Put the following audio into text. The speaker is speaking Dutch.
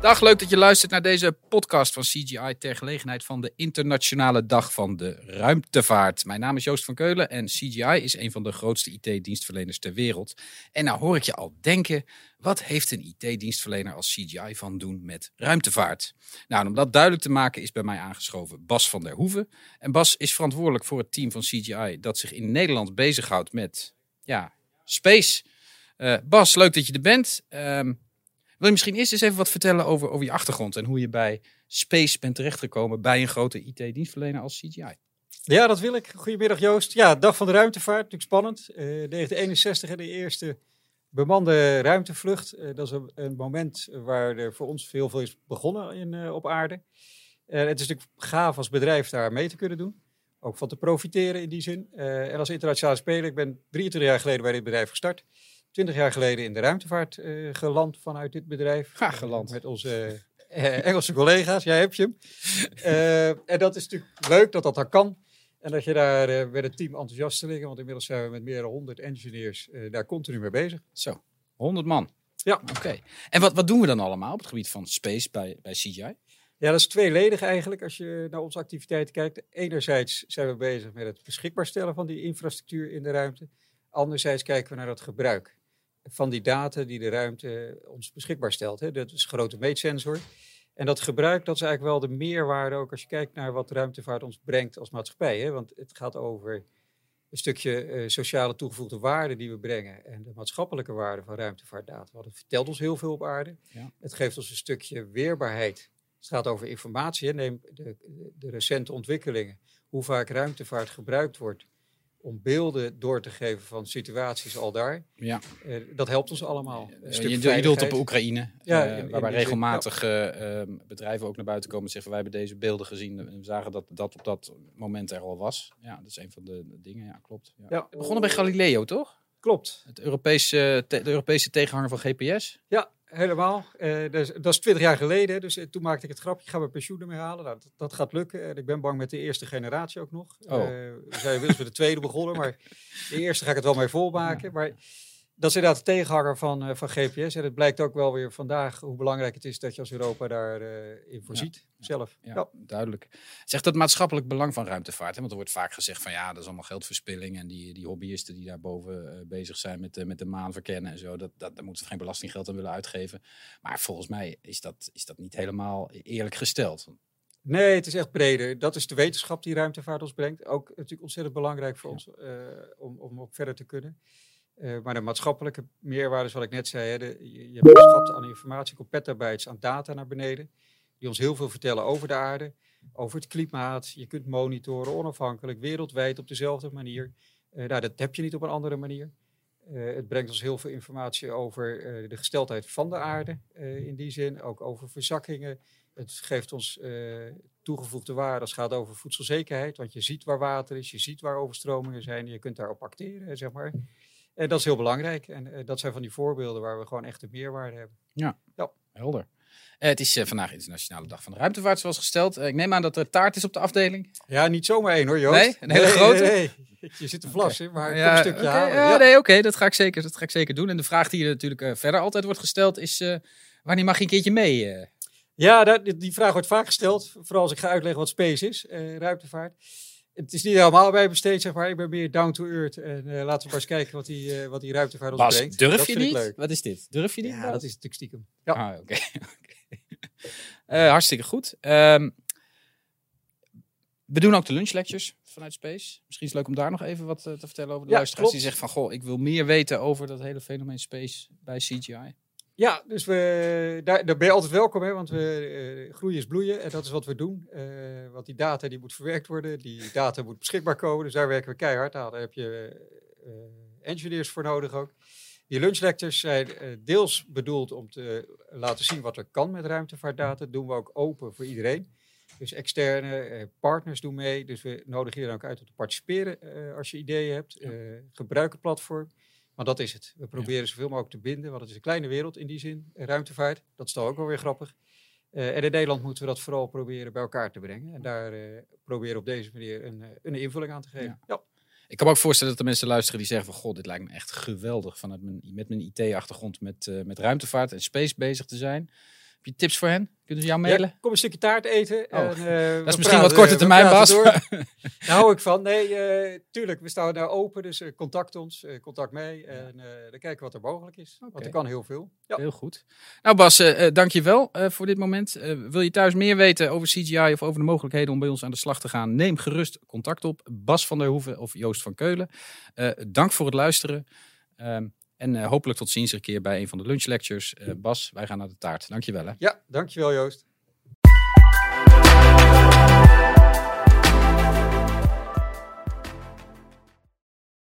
Dag, leuk dat je luistert naar deze podcast van CGI ter gelegenheid van de Internationale Dag van de Ruimtevaart. Mijn naam is Joost van Keulen en CGI is een van de grootste IT-dienstverleners ter wereld. En nou hoor ik je al denken, wat heeft een IT-dienstverlener als CGI van doen met ruimtevaart? Nou, om dat duidelijk te maken is bij mij aangeschoven Bas van der Hoeven. En Bas is verantwoordelijk voor het team van CGI dat zich in Nederland bezighoudt met, ja, space. Uh, Bas, leuk dat je er bent. Ehm, wil je misschien eerst eens even wat vertellen over, over je achtergrond en hoe je bij Space bent terechtgekomen bij een grote IT-dienstverlener als CGI? Ja, dat wil ik. Goedemiddag Joost. Ja, Dag van de Ruimtevaart, natuurlijk spannend. Uh, 1961 de eerste bemande ruimtevlucht. Uh, dat is een, moment waar er voor ons heel veel is begonnen in, uh, op aarde. het is natuurlijk gaaf als bedrijf daar mee te kunnen doen. Ook van te profiteren in die zin. en als internationale speler, ik ben 23 jaar geleden bij dit bedrijf gestart twintig jaar geleden in de ruimtevaart uh, geland vanuit dit bedrijf. Ga geland. met onze uh, Engelse collega's. Jij hebt je hem. Uh, en dat is natuurlijk leuk dat dat daar kan. En dat je daar met het team enthousiast liggen. Want inmiddels zijn we met meer dan 100 engineers daar continu mee bezig. Zo, 100 man. Ja. Oké. En wat, wat doen we dan allemaal op het gebied van space bij, bij CGI? Ja, dat is tweeledig eigenlijk als je naar onze activiteiten kijkt. Enerzijds zijn we bezig met het beschikbaar stellen van die infrastructuur in de ruimte. Anderzijds kijken we naar het gebruik van die data die de ruimte ons beschikbaar stelt. Hè. Dat is een grote meetsensor. En dat gebruik, dat is eigenlijk wel de meerwaarde ook als je kijkt naar wat de ruimtevaart ons brengt als maatschappij. Hè. Want het gaat over een stukje uh, sociale toegevoegde waarde die we brengen en de maatschappelijke waarde van ruimtevaartdata. Want het vertelt ons heel veel op aarde. Ja. Het geeft ons een stukje weerbaarheid. Het gaat over informatie. Hè. Neem de, de recente ontwikkelingen. Hoe vaak ruimtevaart gebruikt wordt om beelden door te geven van situaties al daar. Ja. Uh, dat helpt ons allemaal. Uh, je, je doelt op Oekraïne, ja, uh, waarbij regelmatig ja. Ehm, bedrijven ook naar buiten komen en zeggen: Wij hebben deze beelden gezien en we zagen dat dat op dat moment er al was. Ja, dat is een van de dingen. Ja, klopt. Ja. Ja. We begonnen bij Galileo, toch? Klopt. Het Europese, de Europese tegenhanger van GPS. Ja, helemaal. Uh, dat is twintig jaar geleden. Dus uh, toen maakte ik het grapje, ik ga mijn pensioen ermee halen. Nou, dat, dat, gaat lukken. En ik ben bang met de eerste generatie ook nog. Oh. Uh, we zijn inmiddels met de tweede begonnen, maar de eerste ga ik het wel mee volmaken. Ja. Maar dat is inderdaad de tegenhanger van, uh, van GPS. En het blijkt ook wel weer vandaag hoe belangrijk het is dat je als Europa daarin uh, voorziet. Ja. Zelf. Ja, ja, duidelijk. Zegt dat maatschappelijk belang van ruimtevaart? Hè? Want er wordt vaak gezegd van ja, dat is allemaal geldverspilling. En die, die hobbyisten die daarboven uh, bezig zijn met, met de maan verkennen en zo. Dat, dat, daar moeten we geen belastinggeld aan willen uitgeven. Maar volgens mij is dat, is dat niet helemaal eerlijk gesteld. Nee, het is echt breder. Dat is de wetenschap die ruimtevaart ons brengt. Ook natuurlijk ontzettend belangrijk voor ons om, om ook verder te kunnen. Uh, maar de maatschappelijke meerwaarde, zoals ik net zei, hè, je, je hebt aan informatie, komt petabytes aan data naar beneden, die ons heel veel vertellen over de aarde, over het klimaat. Je kunt monitoren onafhankelijk, wereldwijd op dezelfde manier. Uh, nou, dat heb je niet op een andere manier. Uh, het brengt ons heel veel informatie over de gesteldheid van de aarde, in die zin, ook over verzakkingen. Het geeft ons toegevoegde waarde als het gaat over voedselzekerheid, want je ziet waar water is, je ziet waar overstromingen zijn, je kunt daarop acteren, zeg maar. En dat is heel belangrijk. En uh, dat zijn van die voorbeelden waar we gewoon echt een meerwaarde hebben. Ja, ja. helder. Uh, het is uh, vandaag Internationale Dag van de Ruimtevaart, zoals gesteld. ik neem aan dat er taart is op de afdeling. Ja, niet zomaar één hoor, Joost. Nee, een hele nee, grote? Nee, nee. Je zit te vlassen, okay. maar ja, een stukje okay. halen. Ja, ja. nee, oké, okay. dat, ga ik zeker, dat ga ik zeker doen. En de vraag die er natuurlijk verder altijd wordt gesteld is, wanneer mag je een keertje mee? Ja, dat, die vraag wordt vaak gesteld. Vooral als ik ga uitleggen wat space is, ruimtevaart het is niet helemaal bij besteed, zeg maar. Ik ben meer down to earth. En uh, laten we maar eens kijken wat die, uh, wat die ruimtevaart ons Bas, brengt. durf dat je niet? Leuk. Wat is dit? Durf je niet? Ja, dat is natuurlijk stiekem. Ja. Ah, oké. Okay. okay. uh, hartstikke goed. Um, we doen ook de lunchlectures vanuit Space. Misschien is het leuk om daar nog even wat te vertellen over de ja, luisteraars. klopt. Die zeggen van, goh, ik wil meer weten over dat hele fenomeen Space bij CGI. Ja, dus we, daar, daar ben je altijd welkom, hè, want we, uh, groeien is bloeien en dat is wat we doen. Uh, want die data die moet verwerkt worden, die data moet beschikbaar komen, dus daar werken we keihard aan. Daar heb je uh, engineers voor nodig ook. Die lunchlectures zijn deels bedoeld om te laten zien wat er kan met ruimtevaartdata. Dat doen we ook open voor iedereen. Dus externe partners doen mee. Dus we nodigen iedereen ook uit om te participeren als je ideeën hebt. Ja. gebruik het platform. Maar dat is het. We proberen ja. zoveel mogelijk te binden, want het is een kleine wereld in die zin, ruimtevaart. Dat is dan ook wel weer grappig. Uh, en in Nederland moeten we dat vooral proberen bij elkaar te brengen. En daar uh, proberen op deze manier een, een invulling aan te geven. Ja. ja. Ik kan me ook voorstellen dat er mensen luisteren die zeggen van... God, dit lijkt me echt geweldig vanuit mijn, met mijn IT-achtergrond met, uh, met ruimtevaart en space bezig te zijn. Heb je tips voor hen? Kunnen ze jou mailen? Ja, kom een stukje taart eten. Oh, en, uh, dat is misschien wat korte we termijn, Bas. Daar hou ik van. Nee, eh, tuurlijk, we staan daar open. Dus eh, contact ons, eh, contact mij. En eh, dan kijken wat er mogelijk is. Want er kan heel veel. Ja. Heel goed. Nou Bas, eh eh, dank je wel eh, voor dit moment. Eh, wil je thuis meer weten over CGI of over de mogelijkheden om bij ons aan de slag te gaan? Neem gerust contact op. Bas van der Hoeven of Joost van Keulen. Eh, dank voor het luisteren. Ehm, en eh, hopelijk tot ziens een keer bij een van de lunchlectures. Eh Bas, wij gaan naar de taart. Dank je wel hè. ja, dankjewel Joost.